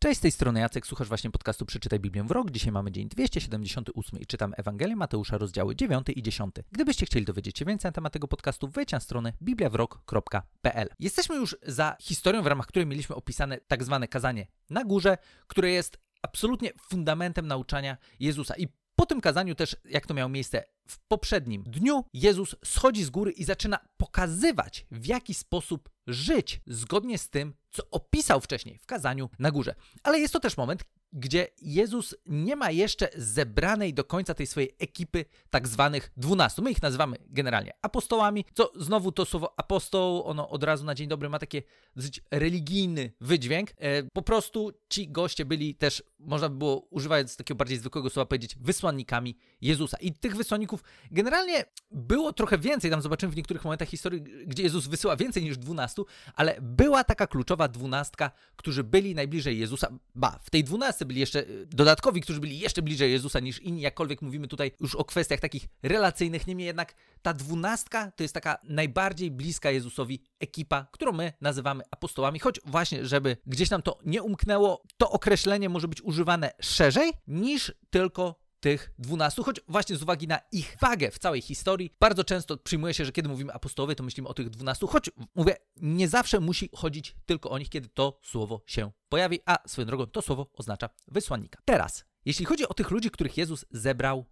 Cześć, z tej strony Jacek, słuchasz właśnie podcastu Przeczytaj Biblię w rok. Dzisiaj mamy dzień 278 i czytam Ewangelię Mateusza, rozdziały 9 i 10. Gdybyście chcieli dowiedzieć się więcej na temat tego podcastu, wejdź na stronę bibliawrok.pl. Jesteśmy już za historią, w ramach której mieliśmy opisane tak zwane kazanie na górze, które jest absolutnie fundamentem nauczania Jezusa. I po tym kazaniu też, jak to miało miejsce w poprzednim dniu, Jezus schodzi z góry i zaczyna pokazywać, w jaki sposób żyć zgodnie z tym, co opisał wcześniej w kazaniu na górze. Ale jest to też moment, gdzie Jezus nie ma jeszcze zebranej do końca tej swojej ekipy tak zwanych dwunastu. My ich nazywamy generalnie apostołami, co znowu to słowo apostoł, ono od razu na dzień dobry ma takie dosyć religijny wydźwięk. E, po prostu ci goście byli też, można by było używając takiego bardziej zwykłego słowa powiedzieć, wysłannikami Jezusa. I tych wysłanników generalnie było trochę więcej, tam zobaczymy w niektórych momentach historii, gdzie Jezus wysyła więcej niż dwunastu, ale była taka kluczowa dwunastka, którzy byli najbliżej Jezusa. Ba, w tej dwunastce byli jeszcze y, dodatkowi, którzy byli jeszcze bliżej Jezusa niż inni, jakkolwiek mówimy tutaj już o kwestiach takich relacyjnych, niemniej jednak ta dwunastka to jest taka najbardziej bliska Jezusowi ekipa, którą my nazywamy apostołami, choć właśnie, żeby gdzieś nam to nie umknęło, to określenie może być używane szerzej niż tylko tych dwunastu, choć właśnie z uwagi na ich wagę w całej historii, bardzo często przyjmuje się, że kiedy mówimy apostołowie, to myślimy o tych dwunastu, choć mówię, nie zawsze musi chodzić tylko o nich, kiedy to słowo się pojawi, a swoją drogą to słowo oznacza wysłannika. Teraz, jeśli chodzi o tych ludzi, których Jezus zebrał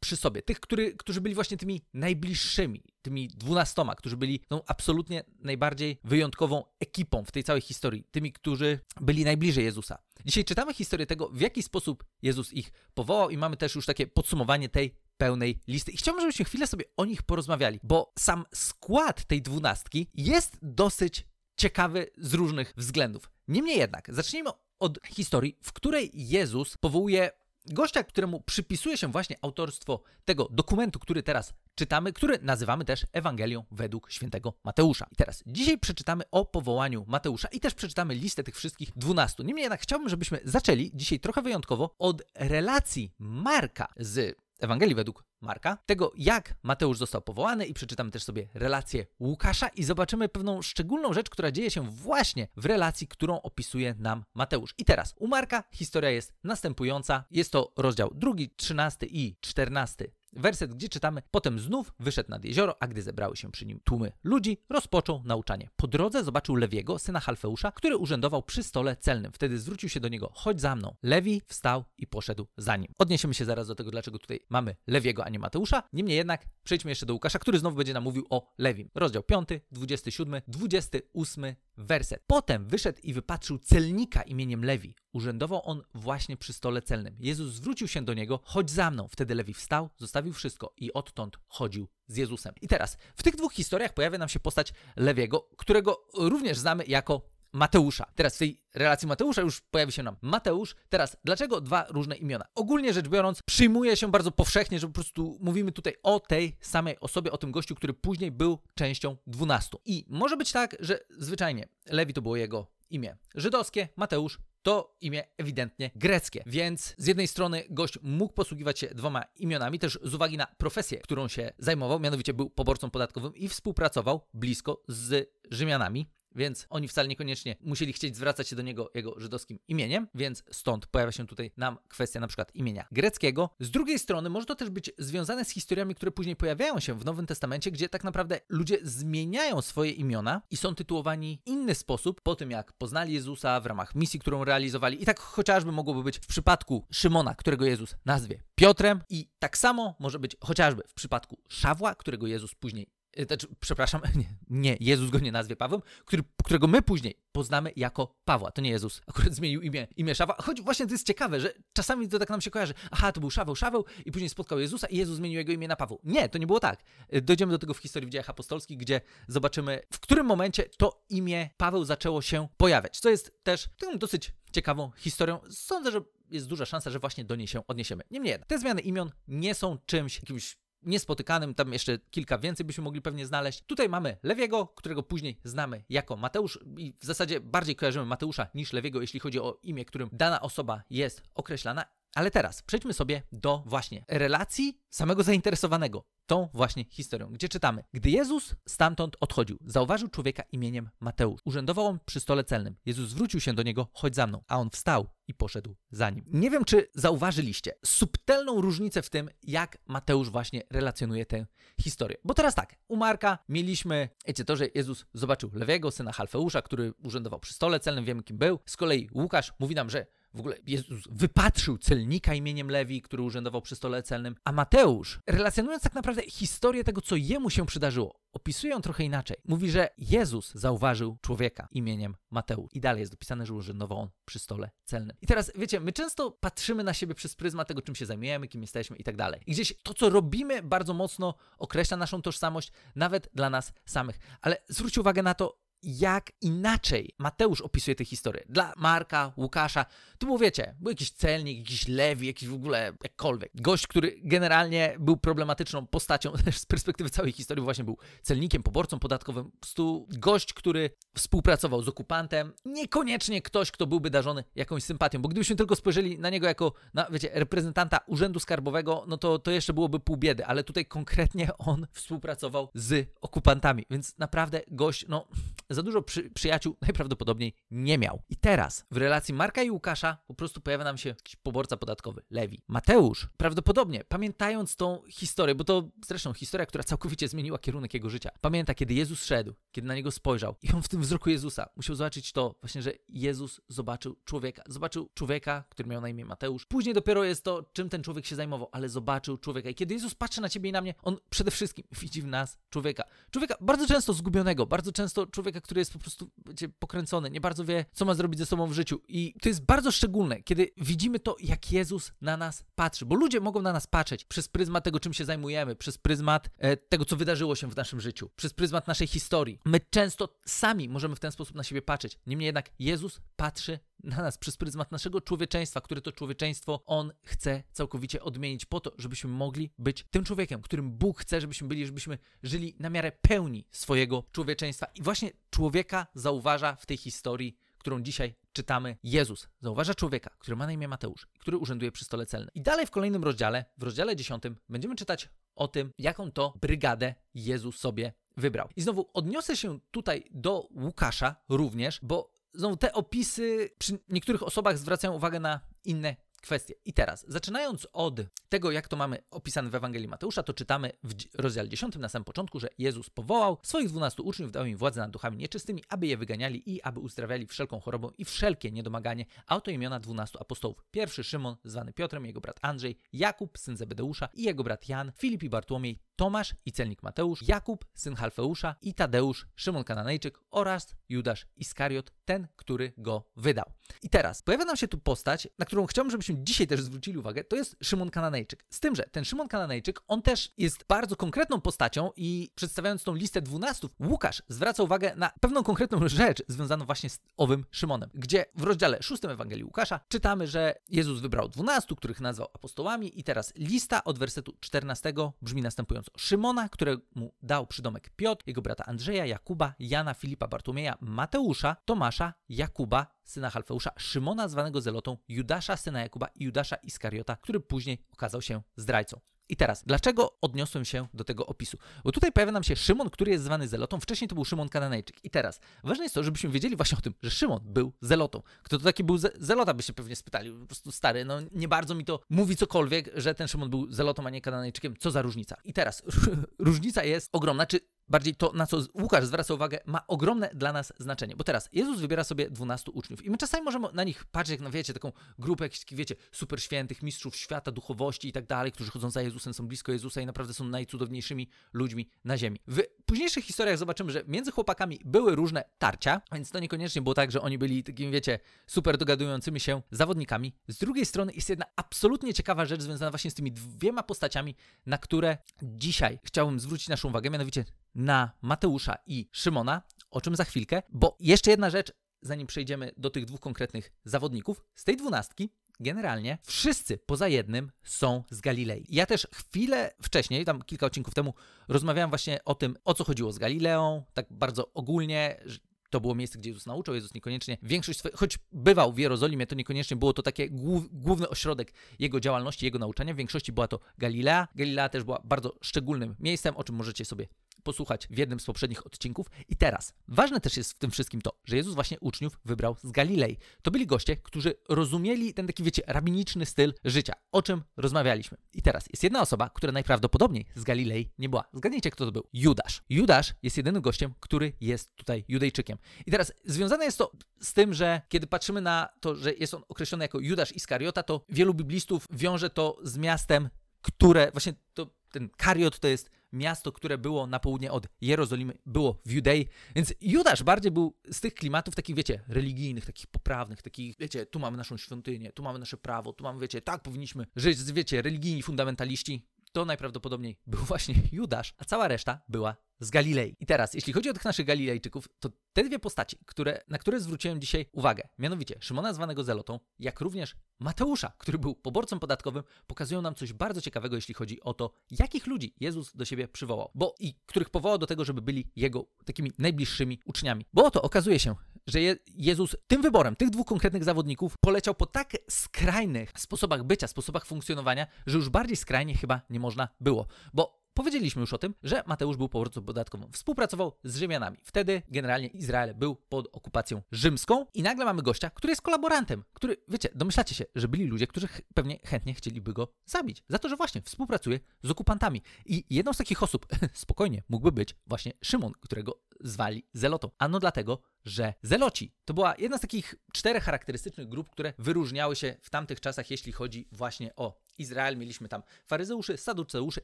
przy sobie, tych, który, którzy byli właśnie tymi najbliższymi, tymi dwunastoma, którzy byli tą absolutnie najbardziej wyjątkową ekipą w tej całej historii, tymi, którzy byli najbliżej Jezusa. Dzisiaj czytamy historię tego, w jaki sposób Jezus ich powołał i mamy też już takie podsumowanie tej pełnej listy. I chciałbym, żebyśmy chwilę sobie o nich porozmawiali, bo sam skład tej dwunastki jest dosyć ciekawy z różnych względów. Niemniej jednak, zacznijmy od historii, w której Jezus powołuje gościa, któremu przypisuje się właśnie autorstwo tego dokumentu, który teraz czytamy, który nazywamy też Ewangelią według świętego Mateusza. I teraz dzisiaj przeczytamy o powołaniu Mateusza i też przeczytamy listę tych wszystkich dwunastu. Niemniej jednak chciałbym, żebyśmy zaczęli dzisiaj trochę wyjątkowo od relacji Marka z Ewangelii według Marka, tego jak Mateusz został powołany i przeczytamy też sobie relację Łukasza i zobaczymy pewną szczególną rzecz, która dzieje się właśnie w relacji, którą opisuje nam Mateusz. I teraz u Marka historia jest następująca. Jest to rozdział drugi, trzynasty i czternasty werset, gdzie czytamy: Potem znów wyszedł nad jezioro, a gdy zebrały się przy nim tłumy ludzi, rozpoczął nauczanie. Po drodze zobaczył Lewiego, syna Halfeusza, który urzędował przy stole celnym. Wtedy zwrócił się do niego: Chodź za mną. Lewi wstał i poszedł za nim. Odniesiemy się zaraz do tego, dlaczego tutaj mamy Lewiego, a nie Mateusza. Niemniej jednak przejdźmy jeszcze do Łukasza, który znowu będzie nam mówił o Lewim. Rozdział 5, 27, 28 werset. Potem wyszedł i wypatrzył celnika imieniem Lewi. Urzędował on właśnie przy stole celnym. Jezus zwrócił się do niego: Chodź za mną. Wtedy Lewi wstał, zostawił wszystko i odtąd chodził z Jezusem. I teraz w tych dwóch historiach pojawia nam się postać Lewiego, którego również znamy jako Mateusza. Teraz w tej relacji Mateusza już pojawi się nam Mateusz. Teraz, dlaczego dwa różne imiona? Ogólnie rzecz biorąc, przyjmuje się bardzo powszechnie, że po prostu mówimy tutaj o tej samej osobie, o tym gościu, który później był częścią dwunastu. I może być tak, że zwyczajnie Lewi to było jego imię żydowskie, Mateusz to imię ewidentnie greckie. Więc z jednej strony gość mógł posługiwać się dwoma imionami, też z uwagi na profesję, którą się zajmował, mianowicie był poborcą podatkowym i współpracował blisko z Rzymianami więc oni wcale niekoniecznie musieli chcieć zwracać się do niego jego żydowskim imieniem, więc stąd pojawia się tutaj nam kwestia na przykład imienia greckiego. Z drugiej strony może to też być związane z historiami, które później pojawiają się w Nowym Testamencie, gdzie tak naprawdę ludzie zmieniają swoje imiona i są tytułowani inny sposób po tym, jak poznali Jezusa w ramach misji, którą realizowali. I tak chociażby mogłoby być w przypadku Szymona, którego Jezus nazwie Piotrem i tak samo może być chociażby w przypadku Szawła, którego Jezus później znaczy, przepraszam, nie, nie, Jezus go nie nazwie Pawłem, który, którego my później poznamy jako Pawła. To nie Jezus akurat zmienił imię, imię Szawa. Choć właśnie to jest ciekawe, że czasami to tak nam się kojarzy. Aha, to był Szaweł, Szaweł i później spotkał Jezusa i Jezus zmienił jego imię na Paweł. Nie, to nie było tak. Y, dojdziemy do tego w historii w dziejach apostolskich, gdzie zobaczymy, w którym momencie to imię Paweł zaczęło się pojawiać. Co jest też taką dosyć ciekawą historią. Sądzę, że jest duża szansa, że właśnie do niej się odniesiemy. Niemniej jednak, te zmiany imion nie są czymś jakimś niespotykanym, tam jeszcze kilka więcej byśmy mogli pewnie znaleźć. Tutaj mamy Lewiego, którego później znamy jako Mateusz i w zasadzie bardziej kojarzymy Mateusza niż Lewiego, jeśli chodzi o imię, którym dana osoba jest określana. Ale teraz przejdźmy sobie do właśnie relacji samego zainteresowanego tą właśnie historią, gdzie czytamy: Gdy Jezus stamtąd odchodził, zauważył człowieka imieniem Mateusz. Urzędował on przy stole celnym. Jezus zwrócił się do niego: Chodź za mną. A on wstał i poszedł za nim. Nie wiem, czy zauważyliście subtelną różnicę w tym, jak Mateusz właśnie relacjonuje tę historię. Bo teraz tak, u Marka mieliśmy, wiecie, to, że Jezus zobaczył Lewiego, syna Halfeusza, który urzędował przy stole celnym, wiemy kim był. Z kolei Łukasz mówi nam, że w ogóle Jezus wypatrzył celnika imieniem Lewi, który urzędował przy stole celnym, a Mateusz, relacjonując tak naprawdę historię tego, co jemu się przydarzyło, opisuje ją trochę inaczej. Mówi, że Jezus zauważył człowieka imieniem Mateusz. I dalej jest dopisane, że urzędował on przy stole celnym. I teraz, wiecie, my często patrzymy na siebie przez pryzmat tego, czym się zajmujemy, kim jesteśmy i tak dalej. I gdzieś to, co robimy, bardzo mocno określa naszą tożsamość, nawet dla nas samych. Ale zwróćcie uwagę na to, jak inaczej Mateusz opisuje tę historię. Dla Marka, Łukasza, to był, wiecie, był jakiś celnik, jakiś lewi, jakiś w ogóle jakkolwiek. Gość, który generalnie był problematyczną postacią, też z perspektywy całej historii właśnie był celnikiem, poborcą podatkowym. Po prostu gość, który współpracował z okupantem, niekoniecznie ktoś, kto byłby darzony jakąś sympatią, bo gdybyśmy tylko spojrzeli na niego jako, na, wiecie, reprezentanta Urzędu Skarbowego, no to, to jeszcze byłoby pół biedy, ale tutaj konkretnie on współpracował z okupantami, więc naprawdę gość, no za dużo przy, przyjaciół najprawdopodobniej nie miał. I teraz w relacji Marka i Łukasza po prostu pojawia nam się jakiś poborca podatkowy, Lewi. Mateusz prawdopodobnie, pamiętając tą historię, bo to zresztą historia, która całkowicie zmieniła kierunek jego życia, pamięta, kiedy Jezus szedł, kiedy na niego spojrzał i on w tym wzroku Jezusa musiał zobaczyć to właśnie, że Jezus zobaczył człowieka. Zobaczył człowieka, który miał na imię Mateusz. Później dopiero jest to, czym ten człowiek się zajmował, ale zobaczył człowieka. I kiedy Jezus patrzy na ciebie i na mnie, on przede wszystkim widzi w nas człowieka. Człowieka bardzo często zgubionego, bardzo często człowieka, który jest po prostu wiecie, pokręcony, nie bardzo wie, co ma zrobić ze sobą w życiu. I to jest bardzo szczególne, kiedy widzimy to, jak Jezus na nas patrzy, bo ludzie mogą na nas patrzeć przez pryzmat tego, czym się zajmujemy, przez pryzmat e, tego, co wydarzyło się w naszym życiu, przez pryzmat naszej historii. My często sami możemy w ten sposób na siebie patrzeć. Niemniej jednak Jezus patrzy na nas przez pryzmat naszego człowieczeństwa, które to człowieczeństwo On chce całkowicie odmienić po to, żebyśmy mogli być tym człowiekiem, którym Bóg chce, żebyśmy byli, żebyśmy żyli na miarę pełni swojego człowieczeństwa. I właśnie człowieka zauważa w tej historii, którą dzisiaj czytamy, Jezus zauważa człowieka, który ma na imię Mateusz, który urzęduje przy stole celnym. I dalej w kolejnym rozdziale, w rozdziale 10, będziemy czytać o tym, jaką to brygadę Jezus sobie wybrał. I znowu odniosę się tutaj do Łukasza również, bo znowu te opisy przy niektórych osobach zwracają uwagę na inne kwestie. I teraz, zaczynając od tego, jak to mamy opisane w Ewangelii Mateusza, to czytamy w rozdziale 10 na samym początku, że Jezus powołał swoich dwunastu uczniów, dał im władzę nad duchami nieczystymi, aby je wyganiali i aby uzdrawiali wszelką chorobę i wszelkie niedomaganie, a oto imiona dwunastu apostołów. Pierwszy Szymon, zwany Piotrem, jego brat Andrzej, Jakub, syn Zebedeusza i jego brat Jan, Filip i Bartłomiej, Tomasz i celnik Mateusz, Jakub, syn Halfeusza i Tadeusz, Szymon Kananejczyk oraz Judasz Iskariot, ten, który go wydał. I teraz pojawia nam się tu postać, na którą chciałbym, żebyśmy dzisiaj też zwrócili uwagę, to jest Szymon Kananejczyk. Z tym, że ten Szymon Kananejczyk, on też jest bardzo konkretną postacią i przedstawiając tą listę dwunastów, Łukasz zwraca uwagę na pewną konkretną rzecz związaną właśnie z owym Szymonem, gdzie w rozdziale szóstym Ewangelii Łukasza czytamy, że Jezus wybrał dwunastu, których nazwał apostołami i teraz lista od wersetu 14 brzmi następująco. Szymona, któremu dał przydomek Piotr, jego brata Andrzeja, Jakuba, Jana, Filipa, Bartłomieja, Mateusza, Tomasza, Jakuba, syna Halfeusza, Szymona zwanego Zelotą, Judasza, syna Jakuba i Judasza Iskariota, który później okazał się zdrajcą. I teraz, dlaczego odniosłem się do tego opisu? Bo tutaj pojawia nam się Szymon, który jest zwany Zelotą. Wcześniej to był Szymon Kananejczyk. I teraz, ważne jest to, żebyśmy wiedzieli właśnie o tym, że Szymon był Zelotą. Kto to taki był ze Zelota, byście pewnie spytali. Po prostu stary, no nie bardzo mi to mówi cokolwiek, że ten Szymon był Zelotą, a nie Kananejczykiem. Co za różnica? I teraz, różnica jest ogromna. Czy bardziej to, na co Łukasz zwraca uwagę, ma ogromne dla nas znaczenie. Bo teraz Jezus wybiera sobie 12 uczniów i my czasami możemy na nich patrzeć, jak na wiecie, taką grupę jakichś, wiecie, super świętych, mistrzów świata, duchowości i tak dalej, którzy chodzą za Jezusem, są blisko Jezusa i naprawdę są najcudowniejszymi ludźmi na ziemi. W późniejszych historiach zobaczymy, że między chłopakami były różne tarcia, więc to niekoniecznie było tak, że oni byli takimi, wiecie, super dogadującymi się zawodnikami. Z drugiej strony jest jedna absolutnie ciekawa rzecz związana właśnie z tymi dwiema postaciami, na które dzisiaj chciałbym zwrócić naszą uwagę, mianowicie na Mateusza i Szymona, o czym za chwilkę, bo jeszcze jedna rzecz, zanim przejdziemy do tych dwóch konkretnych zawodników, z tej dwunastki generalnie wszyscy poza jednym są z Galilei. Ja też chwilę wcześniej, tam kilka odcinków temu, rozmawiałem właśnie o tym, o co chodziło z Galileą, tak bardzo ogólnie, to było miejsce, gdzie Jezus nauczał. Jezus niekoniecznie, większość swoich, choć bywał w Jerozolimie, to niekoniecznie było to takie głów, główny ośrodek jego działalności, jego nauczania. W większości była to Galilea. Galilea też była bardzo szczególnym miejscem, o czym możecie sobie posłuchać w jednym z poprzednich odcinków. I teraz, ważne też jest w tym wszystkim to, że Jezus właśnie uczniów wybrał z Galilei. To byli goście, którzy rozumieli ten taki, wiecie, rabiniczny styl życia, o czym rozmawialiśmy. I teraz jest jedna osoba, która najprawdopodobniej z Galilei nie była. Zgadnijcie, kto to był. Judasz. Judasz jest jedynym gościem, który jest tutaj Judejczykiem. I teraz związane jest to z tym, że kiedy patrzymy na to, że jest on określony jako Judasz Iskariota, to wielu biblistów wiąże to z miastem, które właśnie to, ten Kariot to jest miasto, które było na południe od Jerozolimy, było w Judei, więc Judasz bardziej był z tych klimatów takich, wiecie, religijnych, takich poprawnych, takich, wiecie, tu mamy naszą świątynię, tu mamy nasze prawo, tu mamy, wiecie, tak powinniśmy żyć, wiecie, religijni fundamentaliści. To najprawdopodobniej był właśnie Judasz, a cała reszta była z Galilei. I teraz, jeśli chodzi o tych naszych Galilejczyków, to te dwie postaci, które, na które zwróciłem dzisiaj uwagę, mianowicie Szymona zwanego Zelotą, jak również Mateusza, który był poborcą podatkowym, pokazują nam coś bardzo ciekawego, jeśli chodzi o to, jakich ludzi Jezus do siebie przywołał, bo i których powołał do tego, żeby byli jego takimi najbliższymi uczniami. Bo oto okazuje się, że Je Jezus tym wyborem tych dwóch konkretnych zawodników poleciał po tak skrajnych sposobach bycia, sposobach funkcjonowania, że już bardziej skrajnie chyba nie można było. Bo Powiedzieliśmy już o tym, że Mateusz był poborcą podatkową. Współpracował z Rzymianami. Wtedy generalnie Izrael był pod okupacją rzymską i nagle mamy gościa, który jest kolaborantem, który, wiecie, domyślacie się, że byli ludzie, którzy pewnie chętnie chcieliby go zabić. Za to, że właśnie współpracuje z okupantami. I jedną z takich osób spokojnie mógłby być właśnie Szymon, którego zwali Zelotą. Ano dlatego, że Zeloci to była jedna z takich czterech charakterystycznych grup, które wyróżniały się w tamtych czasach, jeśli chodzi właśnie o Izrael. Mieliśmy tam faryzeuszy, saduceuszy,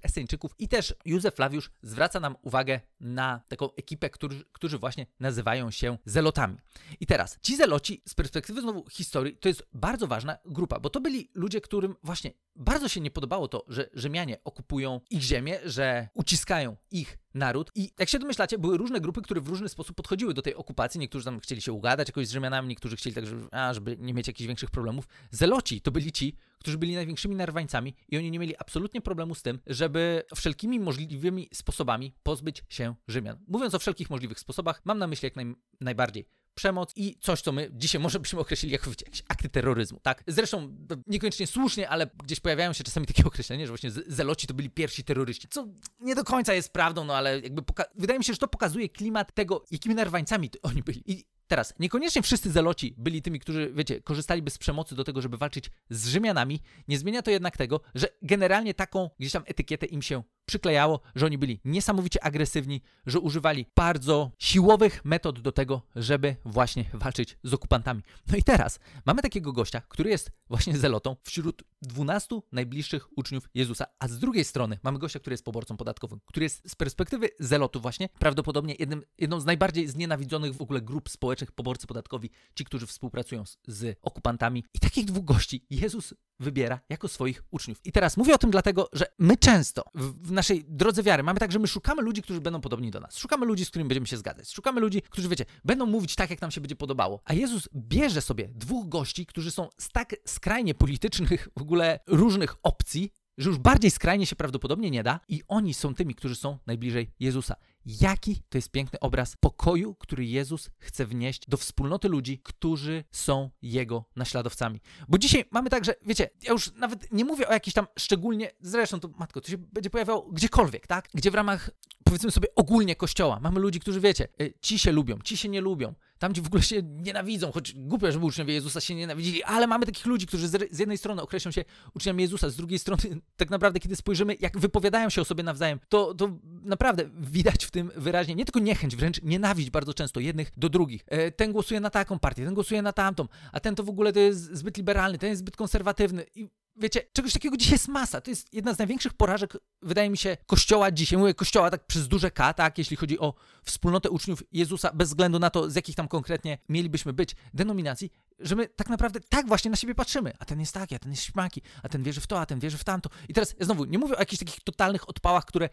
eseńczyków i też Józef Flawiusz zwraca nam uwagę na taką ekipę, którzy, którzy właśnie nazywają się Zelotami. I teraz, ci Zeloci z perspektywy znowu historii to jest bardzo ważna grupa, bo to byli ludzie, którym właśnie bardzo się nie podobało to, że Rzymianie okupują ich ziemię, że uciskają ich naród. I jak się domyślacie, były różne grupy, które w różny sposób podchodziły do tej okupacji. Niektórzy tam chcieli się ugadać jakoś z Rzymianami, niektórzy chcieli tak, żeby, a, żeby nie mieć jakichś większych problemów. Zeloci to byli ci, którzy byli największymi narwańcami i oni nie mieli absolutnie problemu z tym, żeby wszelkimi możliwymi sposobami pozbyć się Rzymian. Mówiąc o wszelkich możliwych sposobach, mam na myśli jak naj, najbardziej przemoc i coś, co my dzisiaj może byśmy określili jako jakieś akty terroryzmu, tak? Zresztą niekoniecznie słusznie, ale gdzieś pojawiają się czasami takie określenia, że właśnie zeloci to byli pierwsi terroryści, co nie do końca jest prawdą, no ale jakby wydaje mi się, że to pokazuje klimat tego, jakimi narwańcami oni byli. I Teraz, niekoniecznie wszyscy zeloci byli tymi, którzy, wiecie, korzystaliby z przemocy do tego, żeby walczyć z Rzymianami. Nie zmienia to jednak tego, że generalnie taką gdzieś tam etykietę im się przyklejało, że oni byli niesamowicie agresywni, że używali bardzo siłowych metod do tego, żeby właśnie walczyć z okupantami. No i teraz mamy takiego gościa, który jest właśnie zelotą wśród 12 najbliższych uczniów Jezusa, a z drugiej strony mamy gościa, który jest poborcą podatkowym, który jest z perspektywy zelotu właśnie prawdopodobnie jednym, jedną z najbardziej znienawidzonych w ogóle grup społecznych poborcy podatkowi, ci, którzy współpracują z, z okupantami. I takich dwóch gości Jezus wybiera jako swoich uczniów. I teraz mówię o tym dlatego, że my często w, w naszej drodze wiary mamy tak, że my szukamy ludzi, którzy będą podobni do nas. Szukamy ludzi, z którymi będziemy się zgadzać. Szukamy ludzi, którzy, wiecie, będą mówić tak, jak nam się będzie podobało. A Jezus bierze sobie dwóch gości, którzy są z tak skrajnie politycznych, w ogóle różnych opcji, że już bardziej skrajnie się prawdopodobnie nie da i oni są tymi, którzy są najbliżej Jezusa. Jaki to jest piękny obraz pokoju, który Jezus chce wnieść do wspólnoty ludzi, którzy są Jego naśladowcami. Bo dzisiaj mamy tak, że wiecie, ja już nawet nie mówię o jakiejś tam szczególnie, zresztą to matko, to się będzie pojawiało gdziekolwiek, tak? Gdzie w ramach powiedzmy sobie ogólnie kościoła mamy ludzi, którzy wiecie, y, ci się lubią, ci się nie lubią, tam ci w ogóle się nienawidzą, choć głupio, żeby uczniowie Jezusa się nienawidzili, ale mamy takich ludzi, którzy z, jednej strony określą się uczniami Jezusa, z drugiej strony tak naprawdę, kiedy spojrzymy, jak wypowiadają się o sobie nawzajem, to, to naprawdę widać w tym wyraźnie nie tylko niechęć, wręcz nienawiść bardzo często jednych do drugich. E, ten głosuje na taką partię, ten głosuje na tamtą, a ten to w ogóle to jest zbyt liberalny, ten jest zbyt konserwatywny i wiecie, czegoś takiego dzisiaj jest masa. To jest jedna z największych porażek, wydaje mi się, Kościoła dzisiaj. Mówię Kościoła tak przez duże K, tak, jeśli chodzi o wspólnotę uczniów Jezusa, bez względu na to, z jakich tam konkretnie mielibyśmy być denominacji, że my tak naprawdę tak właśnie na siebie patrzymy. A ten jest taki, a ten jest śmaki, a ten wierzy w to, a ten wierzy w tamto. I teraz znowu, nie mówię o jakichś takich totalnych odpałach, które,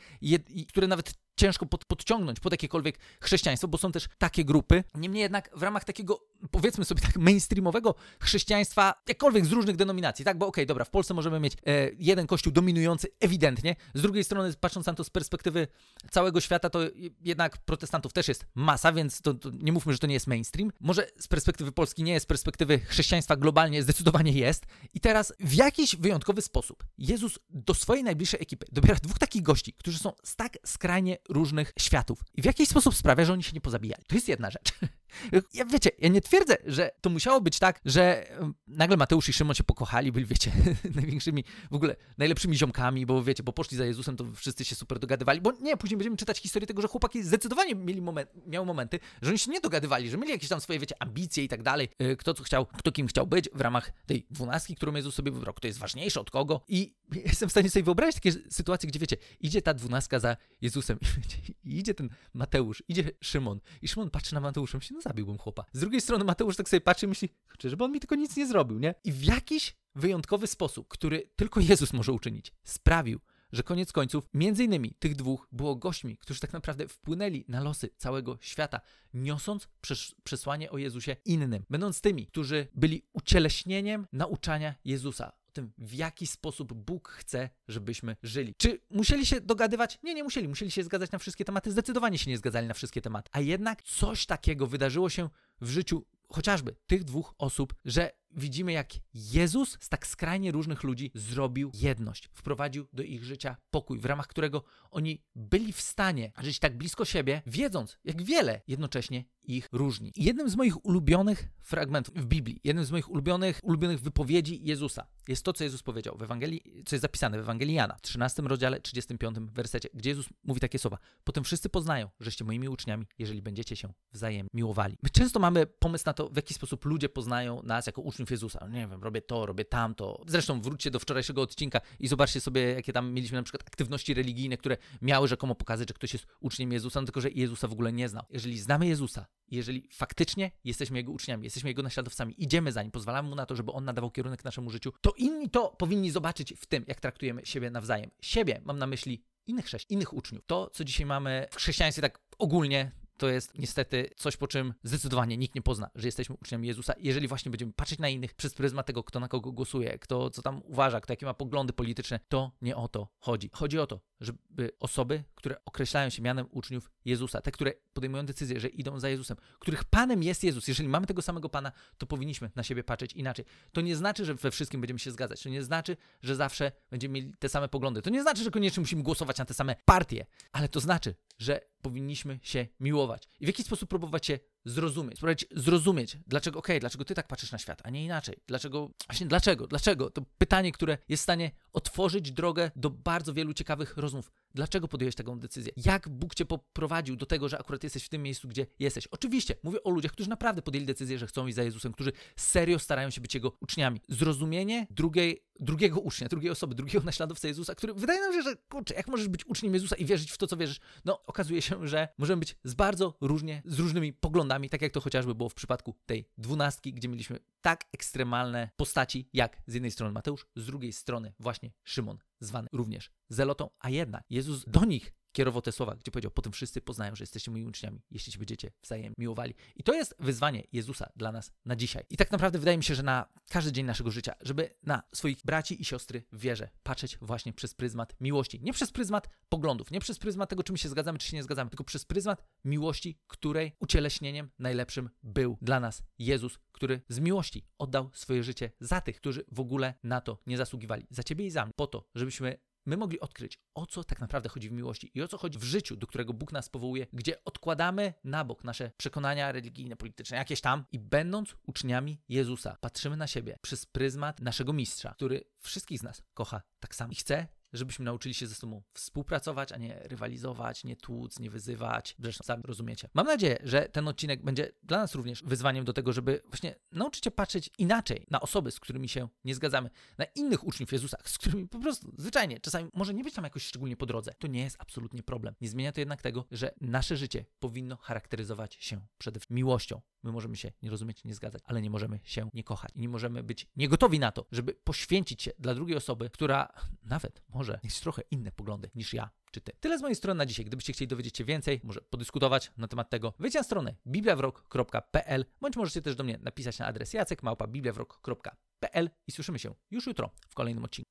które nawet ciężko pod, podciągnąć pod jakiekolwiek chrześcijaństwo, bo są też takie grupy. Niemniej jednak w ramach takiego, powiedzmy sobie tak, mainstreamowego chrześcijaństwa, jakkolwiek z różnych denominacji, tak? Bo okej, okay, dobra, w Polsce możemy mieć e, jeden kościół dominujący ewidentnie. Z drugiej strony, patrząc na to z perspektywy całego świata, to jednak protestantów też jest masa, więc to, to nie mówmy, że to nie jest mainstream. Może z perspektywy Polski nie jest, z perspektywy chrześcijaństwa globalnie zdecydowanie jest. I teraz w jakiś wyjątkowy sposób Jezus do swojej najbliższej ekipy dobiera dwóch takich gości, którzy są z tak skrajnie różnych światów. I w jakiś sposób sprawia, że oni się nie pozabijali. To jest jedna rzecz. Ja wiecie, ja nie twierdzę, że to musiało być tak, że nagle Mateusz i Szymon się pokochali, byli, wiecie, największymi, w ogóle najlepszymi ziomkami, bo wiecie, bo poszli za Jezusem, to wszyscy się super dogadywali, bo nie, później będziemy czytać historię tego, że chłopaki zdecydowanie mieli miały momenty, że oni się nie dogadywali, że mieli jakieś tam swoje, wiecie, ambicje i tak dalej, y, kto co chciał, kto kim chciał być w ramach tej dwunastki, którą Jezus sobie wybrał, kto jest ważniejszy od kogo. I jestem w stanie sobie wyobrazić takie sytuacje, gdzie wiecie, idzie ta dwunastka za Jezusem i, i idzie ten Mateusz, idzie Szymon i Szymon patrzy na Mateusza, myśli, no zabiłbym chłopa. Z drugiej strony Mateusz tak sobie patrzy i myśli, żeby on mi tylko nic nie zrobił, nie? I w jakiś wyjątkowy sposób, który tylko Jezus może uczynić, sprawił, że koniec końców, między innymi tych dwóch było gośćmi, którzy tak naprawdę wpłynęli na losy całego świata, niosąc przesłanie o Jezusie innym, będąc tymi, którzy byli ucieleśnieniem nauczania Jezusa tym, w jaki sposób Bóg chce, żebyśmy żyli. Czy musieli się dogadywać? Nie, nie musieli. Musieli się zgadzać na wszystkie tematy. Zdecydowanie się nie zgadzali na wszystkie tematy. A jednak coś takiego wydarzyło się w życiu chociażby tych dwóch osób, że widzimy, jak Jezus z tak skrajnie różnych ludzi zrobił jedność, wprowadził do ich życia pokój, w ramach którego oni byli w stanie żyć tak blisko siebie, wiedząc, jak wiele jednocześnie ich różni. Jednym z moich ulubionych fragmentów w Biblii, jednym z moich ulubionych, ulubionych wypowiedzi Jezusa jest to, co Jezus powiedział w Ewangelii, co jest zapisane w Ewangelii Jana, w 13 rozdziale, 35 wersecie, gdzie Jezus mówi takie słowa. Potem wszyscy poznają, żeście moimi uczniami, jeżeli będziecie się wzajemnie miłowali. My często mamy pomysł na to, w jaki sposób ludzie poznają nas jako uczniów Jezusa. Nie wiem, robię to, robię tamto. Zresztą wróćcie do wczorajszego odcinka i zobaczcie sobie, jakie tam mieliśmy na przykład aktywności religijne, które miały rzekomo pokazać, że ktoś jest uczniem Jezusa, no tylko że Jezusa w ogóle nie znał. Jeżeli znamy Jezusa, jeżeli faktycznie jesteśmy Jego uczniami, jesteśmy Jego naśladowcami, idziemy za Nim, pozwalamy Mu na to, żeby On nadawał kierunek naszemu życiu, to inni to powinni zobaczyć w tym, jak traktujemy siebie nawzajem. Siebie mam na myśli innych chrześcijan, innych uczniów. To, co dzisiaj mamy w chrześcijaństwie tak ogólnie, to jest niestety coś, po czym zdecydowanie nikt nie pozna, że jesteśmy uczniami Jezusa. Jeżeli właśnie będziemy patrzeć na innych przez pryzmat tego, kto na kogo głosuje, kto co tam uważa, kto jakie ma poglądy polityczne, to nie o to chodzi. Chodzi o to, żeby osoby, które określają się mianem uczniów Jezusa, te, które podejmują decyzję, że idą za Jezusem, których Panem jest Jezus, jeżeli mamy tego samego Pana, to powinniśmy na siebie patrzeć inaczej. To nie znaczy, że we wszystkim będziemy się zgadzać, to nie znaczy, że zawsze będziemy mieli te same poglądy, to nie znaczy, że koniecznie musimy głosować na te same partie, ale to znaczy, że powinniśmy się miłować i w jaki sposób próbować się zrozumieć, spróbować zrozumieć, dlaczego, okej, okay, dlaczego ty tak patrzysz na świat, a nie inaczej. Dlaczego, właśnie dlaczego, dlaczego? To pytanie, które jest w stanie otworzyć drogę do bardzo wielu ciekawych rozmów. Dlaczego podjąłeś taką decyzję? Jak Bóg cię poprowadził do tego, że akurat jesteś w tym miejscu, gdzie jesteś? Oczywiście, mówię o ludziach, którzy naprawdę podjęli decyzję, że chcą iść za Jezusem, którzy serio starają się być Jego uczniami. Zrozumienie drugiej, drugiego ucznia, drugiej osoby, drugiego naśladowca Jezusa, który wydaje nam się, że kurczę, jak możesz być uczniem Jezusa i wierzyć w to, co wierzysz? No, okazuje się, że możemy być z bardzo różnie, z różnymi poglądami, tak jak to chociażby było w przypadku tej dwunastki, gdzie mieliśmy tak ekstremalne postaci, jak z jednej strony Mateusz, z drugiej strony właśnie Szymon, zwany również Zelotą, a jednak Jezus do nich kierował te słowa, gdzie powiedział, potem wszyscy poznają, że jesteście moimi uczniami, jeśli się będziecie wzajemnie miłowali. I to jest wyzwanie Jezusa dla nas na dzisiaj. I tak naprawdę wydaje mi się, że na każdy dzień naszego życia, żeby na swoich braci i siostry w wierze patrzeć właśnie przez pryzmat miłości. Nie przez pryzmat poglądów, nie przez pryzmat tego, czy my się zgadzamy, czy się nie zgadzamy, tylko przez pryzmat miłości, której ucieleśnieniem najlepszym był dla nas Jezus, który z miłości oddał swoje życie za tych, którzy w ogóle na to nie zasługiwali. Za ciebie i za mnie. Po to, żebyśmy my mogli odkryć, o co tak naprawdę chodzi w miłości i o co chodzi w życiu, do którego Bóg nas powołuje, gdzie odkładamy na bok nasze przekonania religijne, polityczne, jakieś tam. I będąc uczniami Jezusa, patrzymy na siebie przez pryzmat naszego mistrza, który wszystkich z nas kocha tak samo. I chce, żebyśmy nauczyli się ze sobą współpracować, a nie rywalizować, nie tłuc, nie wyzywać. Zresztą sami rozumiecie. Mam nadzieję, że ten odcinek będzie dla nas również wyzwaniem do tego, żeby właśnie nauczyć się patrzeć inaczej na osoby, z którymi się nie zgadzamy, na innych uczniów Jezusa, z którymi po prostu zwyczajnie, czasami może nie być tam jakoś szczególnie po drodze. To nie jest absolutnie problem. Nie zmienia to jednak tego, że nasze życie powinno charakteryzować się przede wszystkim miłością. My możemy się nie rozumieć, nie zgadzać, ale nie możemy się nie kochać. Nie możemy być niegotowi na to, żeby poświęcić się dla drugiej osoby, która nawet może może mieć trochę inne poglądy niż ja czy ty. Tyle z mojej strony na dzisiaj. Gdybyście chcieli dowiedzieć się więcej, może podyskutować na temat tego, wejdźcie na stronę bibliawrok.pl bądź możecie też do mnie napisać na adres jacekmałpa bibliawrok.pl i słyszymy się już jutro w kolejnym odcinku.